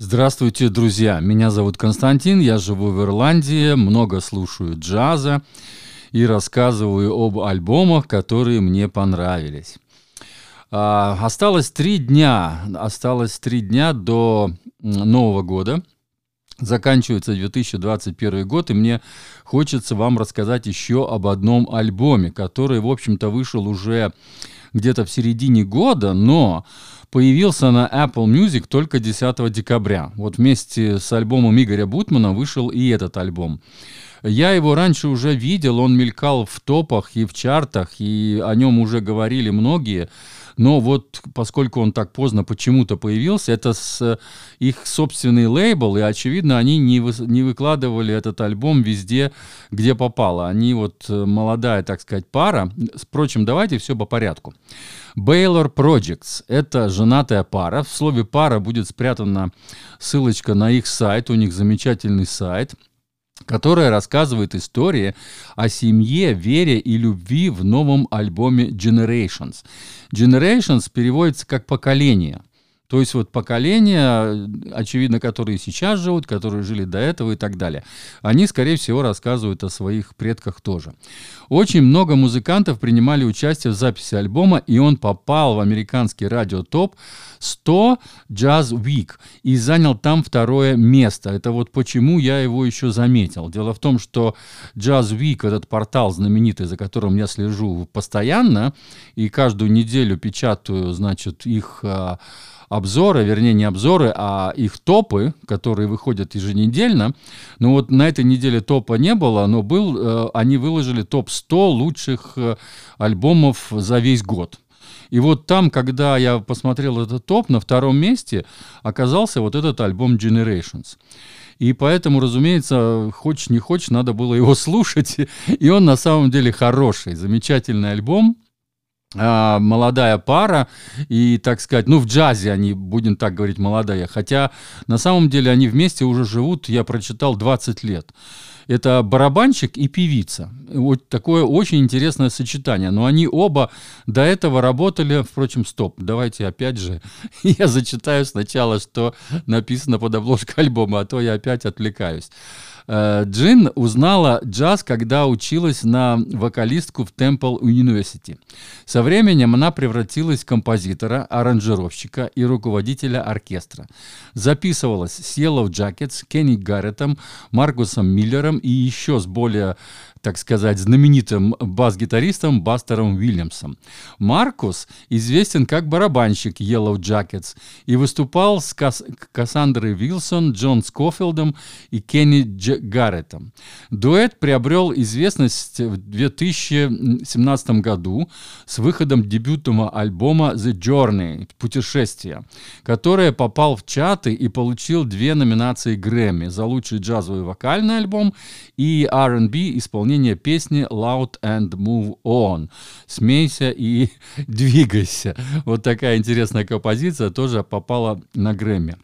Здравствуйте, друзья! Меня зовут Константин, я живу в Ирландии, много слушаю джаза и рассказываю об альбомах, которые мне понравились. А, осталось три дня, осталось три дня до Нового года. Заканчивается 2021 год, и мне хочется вам рассказать еще об одном альбоме, который, в общем-то, вышел уже где-то в середине года, но появился на Apple Music только 10 декабря. Вот вместе с альбомом Игоря Бутмана вышел и этот альбом. Я его раньше уже видел, он мелькал в топах и в чартах, и о нем уже говорили многие. Но вот поскольку он так поздно почему-то появился, это с их собственный лейбл, и, очевидно, они не, вы, не выкладывали этот альбом везде, где попало. Они вот э, молодая, так сказать, пара. Впрочем, давайте все по порядку. Baylor Projects – это женатая пара. В слове «пара» будет спрятана ссылочка на их сайт. У них замечательный сайт – которая рассказывает истории о семье, вере и любви в новом альбоме Generations. Generations переводится как «поколение». То есть вот поколения, очевидно, которые сейчас живут, которые жили до этого и так далее, они, скорее всего, рассказывают о своих предках тоже. Очень много музыкантов принимали участие в записи альбома, и он попал в американский радиотоп 100 Jazz Week и занял там второе место. Это вот почему я его еще заметил. Дело в том, что Jazz Week, этот портал знаменитый, за которым я слежу постоянно, и каждую неделю печатаю, значит, их а, обзоры, вернее не обзоры, а их топы, которые выходят еженедельно. Но вот на этой неделе топа не было, но был, э, они выложили топ-100 лучших э, альбомов за весь год. И вот там, когда я посмотрел этот топ, на втором месте оказался вот этот альбом Generations. И поэтому, разумеется, хочешь не хочешь, надо было его слушать. И он на самом деле хороший, замечательный альбом. А, молодая пара, и, так сказать, ну, в джазе они, будем так говорить, молодая, хотя на самом деле они вместе уже живут, я прочитал, 20 лет. Это барабанщик и певица. Вот такое очень интересное сочетание. Но они оба до этого работали, впрочем, стоп, давайте опять же, я зачитаю сначала, что написано под обложкой альбома, а то я опять отвлекаюсь. Э, Джин узнала джаз, когда училась на вокалистку в Temple University. Со временем она превратилась в композитора, аранжировщика и руководителя оркестра. Записывалась с Yellow Jackets, Кенни Гарретом, Маркусом Миллером и еще с более так сказать, знаменитым бас-гитаристом Бастером Уильямсом. Маркус известен как барабанщик Yellow Jackets и выступал с Кас Кассандрой Вилсон, Джон Скофилдом и Кенни Дж Гарреттом. Дуэт приобрел известность в 2017 году с выходом дебютного альбома The Journey – «Путешествие», который попал в чаты и получил две номинации Грэмми за лучший джазовый вокальный альбом и R&B исполнение исполнение песни Loud and Move On. Смейся и двигайся. Вот такая интересная композиция тоже попала на Грэмми.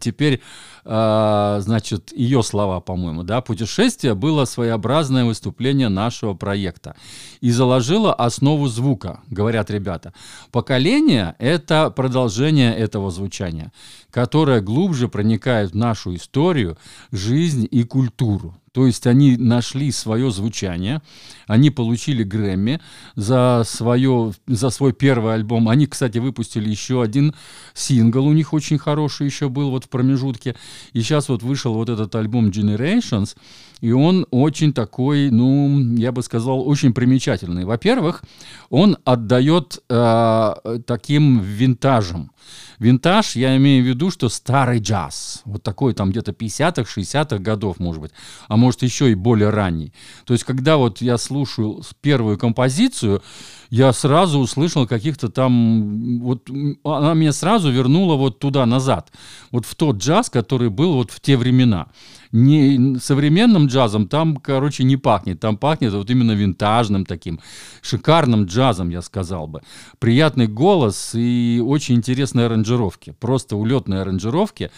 Теперь, э, значит, ее слова, по-моему, да, путешествие было своеобразное выступление нашего проекта и заложило основу звука, говорят ребята. Поколение – это продолжение этого звучания, которое глубже проникает в нашу историю, жизнь и культуру. То есть они нашли свое звучание, они получили Грэмми за, свое, за свой первый альбом. Они, кстати, выпустили еще один сингл, у них очень хороший еще был вот в промежутке. И сейчас вот вышел вот этот альбом Generations, и он очень такой, ну, я бы сказал, очень примечательный. Во-первых, он отдает э, таким винтажем. Винтаж, я имею в виду, что старый джаз, вот такой там где-то 50-х, 60-х годов, может быть, а может еще и более ранний. То есть, когда вот я слушаю первую композицию, я сразу услышал каких-то там, вот она меня сразу вернула вот туда, назад, вот в тот джаз, который был вот в те времена. Не современным джазом там, короче, не пахнет, там пахнет вот именно винтажным таким, шикарным джазом, я сказал бы. Приятный голос и очень интересные аранжировки, просто улетные аранжировки.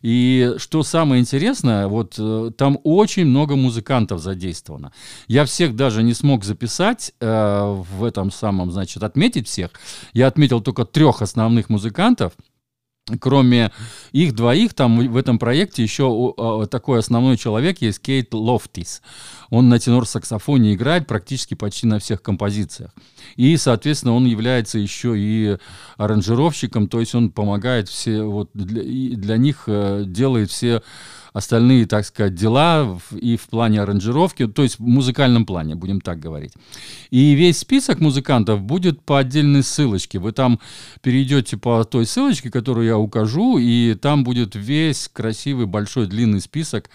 И что самое интересное, вот э, там очень много музыкантов задействовано. Я всех даже не смог записать э, в этом самом, значит, отметить всех. Я отметил только трех основных музыкантов. Кроме их двоих, там в этом проекте еще такой основной человек есть Кейт Лофтис. Он на тенор-саксофоне играет практически почти на всех композициях. И, соответственно, он является еще и аранжировщиком, то есть он помогает все, вот для, для них э, делает все остальные, так сказать, дела и в плане аранжировки, то есть в музыкальном плане, будем так говорить. И весь список музыкантов будет по отдельной ссылочке. Вы там перейдете по той ссылочке, которую я укажу, и там будет весь красивый, большой, длинный список.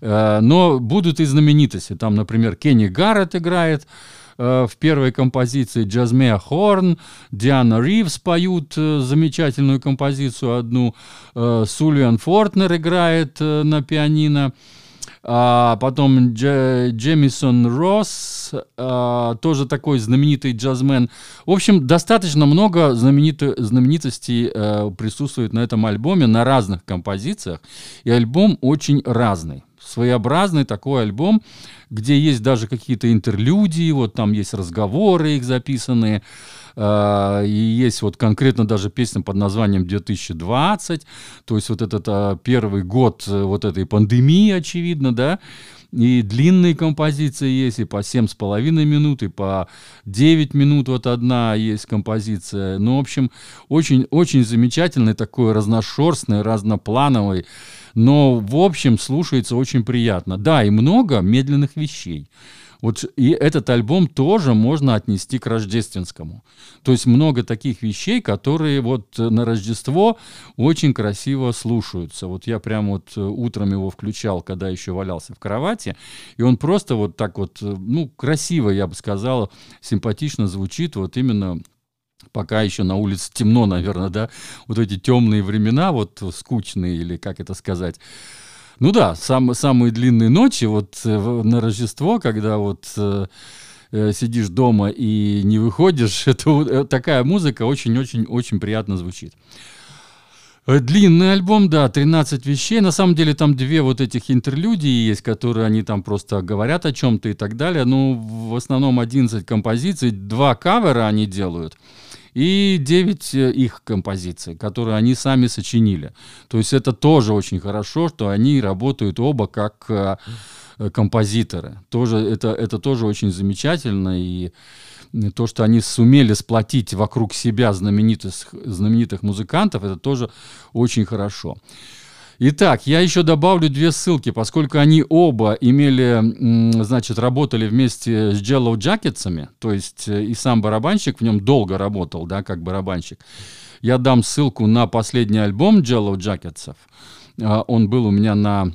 Э, но будут и знаменитости. Там, например, Кенни Гаррет играет, в первой композиции Джазмея Хорн, Диана Ривз поют э, замечательную композицию одну, э, Сулиан Фортнер играет на пианино, а потом Дж, Джемисон Росс, тоже такой знаменитый джазмен. В общем, достаточно много знаменитых, знаменитостей присутствует на этом альбоме на разных композициях, и альбом очень разный своеобразный такой альбом, где есть даже какие-то интерлюдии, вот там есть разговоры их записанные, э, и есть вот конкретно даже песня под названием 2020, то есть вот этот э, первый год э, вот этой пандемии, очевидно, да, и длинные композиции есть, и по 7,5 минут, и по 9 минут вот одна есть композиция. Ну, в общем, очень, очень замечательный такой разношерстный, разноплановый но в общем слушается очень приятно. Да, и много медленных вещей. Вот и этот альбом тоже можно отнести к рождественскому. То есть много таких вещей, которые вот на Рождество очень красиво слушаются. Вот я прям вот утром его включал, когда еще валялся в кровати, и он просто вот так вот, ну, красиво, я бы сказал, симпатично звучит вот именно пока еще на улице темно, наверное, да, вот эти темные времена, вот скучные или как это сказать. Ну да, сам, самые длинные ночи вот э, на Рождество, когда вот э, э, сидишь дома и не выходишь, это такая музыка очень-очень-очень приятно звучит. Длинный альбом, да, 13 вещей. На самом деле там две вот этих интерлюдии есть, которые они там просто говорят о чем-то и так далее. Ну, в основном 11 композиций, два кавера они делают и 9 э, их композиций, которые они сами сочинили. То есть это тоже очень хорошо, что они работают оба как э, э, композиторы. Тоже, это, это тоже очень замечательно. И то, что они сумели сплотить вокруг себя знаменитых, знаменитых музыкантов, это тоже очень хорошо. Итак, я еще добавлю две ссылки, поскольку они оба имели, значит, работали вместе с Jello Jackets'ами, то есть э, и сам барабанщик в нем долго работал, да, как барабанщик. Я дам ссылку на последний альбом Jello Jackets'ов. А, он был у меня на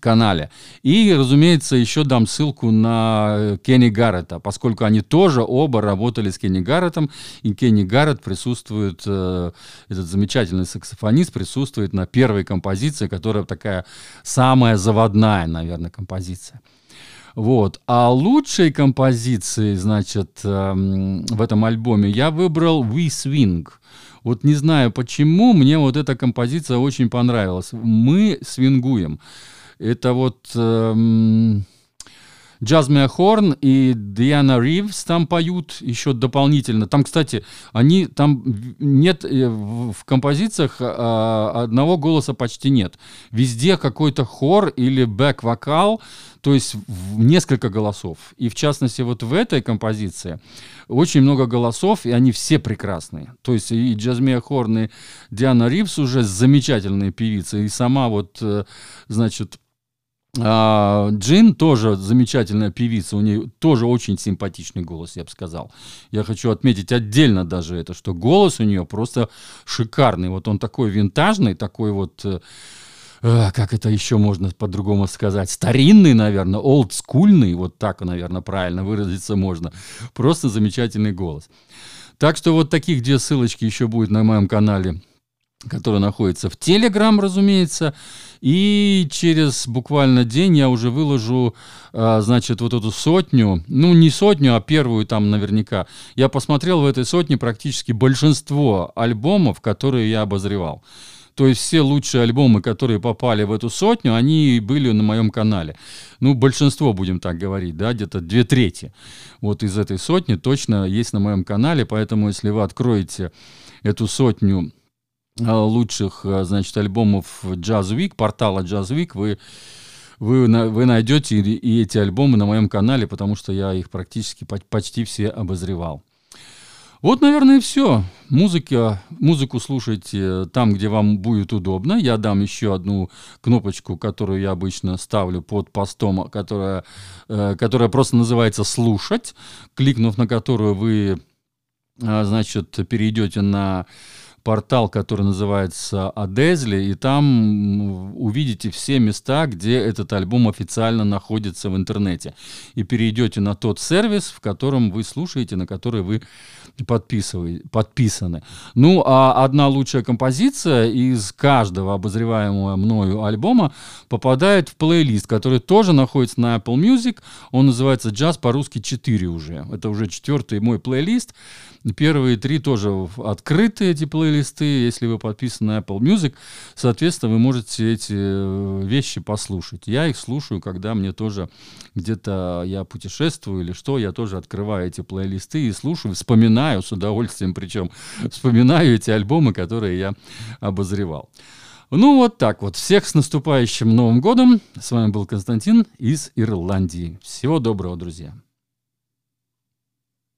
канале. И, разумеется, еще дам ссылку на э, Кенни Гаррета, поскольку они тоже оба работали с Кенни Гарретом, и Кенни Гаррет присутствует, э, этот замечательный саксофонист присутствует на первой композиции, которая такая самая заводная, наверное, композиция. Вот. А лучшей композиции, значит, эм, в этом альбоме я выбрал We Swing. Вот не знаю почему, мне вот эта композиция очень понравилась. Мы свингуем. Это вот эм, Джазмия Хорн и Диана Ривз там поют еще дополнительно. Там, кстати, они там нет э, в композициях а, одного голоса почти нет. Везде какой-то хор или бэк-вокал, то есть несколько голосов. И в частности вот в этой композиции очень много голосов, и они все прекрасные. То есть и Джазмия Хорн, и Диана Ривз уже замечательные певицы. И сама вот, э, значит, а, Джин тоже замечательная певица, у нее тоже очень симпатичный голос, я бы сказал. Я хочу отметить отдельно даже это, что голос у нее просто шикарный. Вот он такой винтажный, такой вот, э, э как это еще можно по-другому сказать, старинный, наверное, олдскульный, вот так, наверное, правильно выразиться можно. Просто замечательный голос. Так что вот таких две ссылочки еще будет на моем канале который находится в Телеграм, разумеется. И через буквально день я уже выложу, а, значит, вот эту сотню, ну не сотню, а первую там наверняка. Я посмотрел в этой сотне практически большинство альбомов, которые я обозревал. То есть все лучшие альбомы, которые попали в эту сотню, они были на моем канале. Ну, большинство, будем так говорить, да, где-то две трети вот из этой сотни точно есть на моем канале. Поэтому, если вы откроете эту сотню лучших, значит, альбомов Jazz Week, портала Jazz Week, вы вы, вы найдете и, и эти альбомы на моем канале, потому что я их практически почти все обозревал. Вот, наверное, все. Музыка, музыку слушайте там, где вам будет удобно. Я дам еще одну кнопочку, которую я обычно ставлю под постом, которая, э, которая просто называется «Слушать», кликнув на которую вы, э, значит, перейдете на портал, который называется Адезли, и там увидите все места, где этот альбом официально находится в интернете. И перейдете на тот сервис, в котором вы слушаете, на который вы подписаны. Ну, а одна лучшая композиция из каждого обозреваемого мною альбома попадает в плейлист, который тоже находится на Apple Music. Он называется «Джаз по-русски 4» уже. Это уже четвертый мой плейлист. Первые три тоже открыты, эти плейлисты, если вы подписаны на Apple Music. Соответственно, вы можете эти э, вещи послушать. Я их слушаю, когда мне тоже где-то я путешествую или что, я тоже открываю эти плейлисты и слушаю, вспоминаю с удовольствием, причем вспоминаю эти альбомы, которые я обозревал. Ну вот так вот. Всех с наступающим Новым годом. С вами был Константин из Ирландии. Всего доброго, друзья.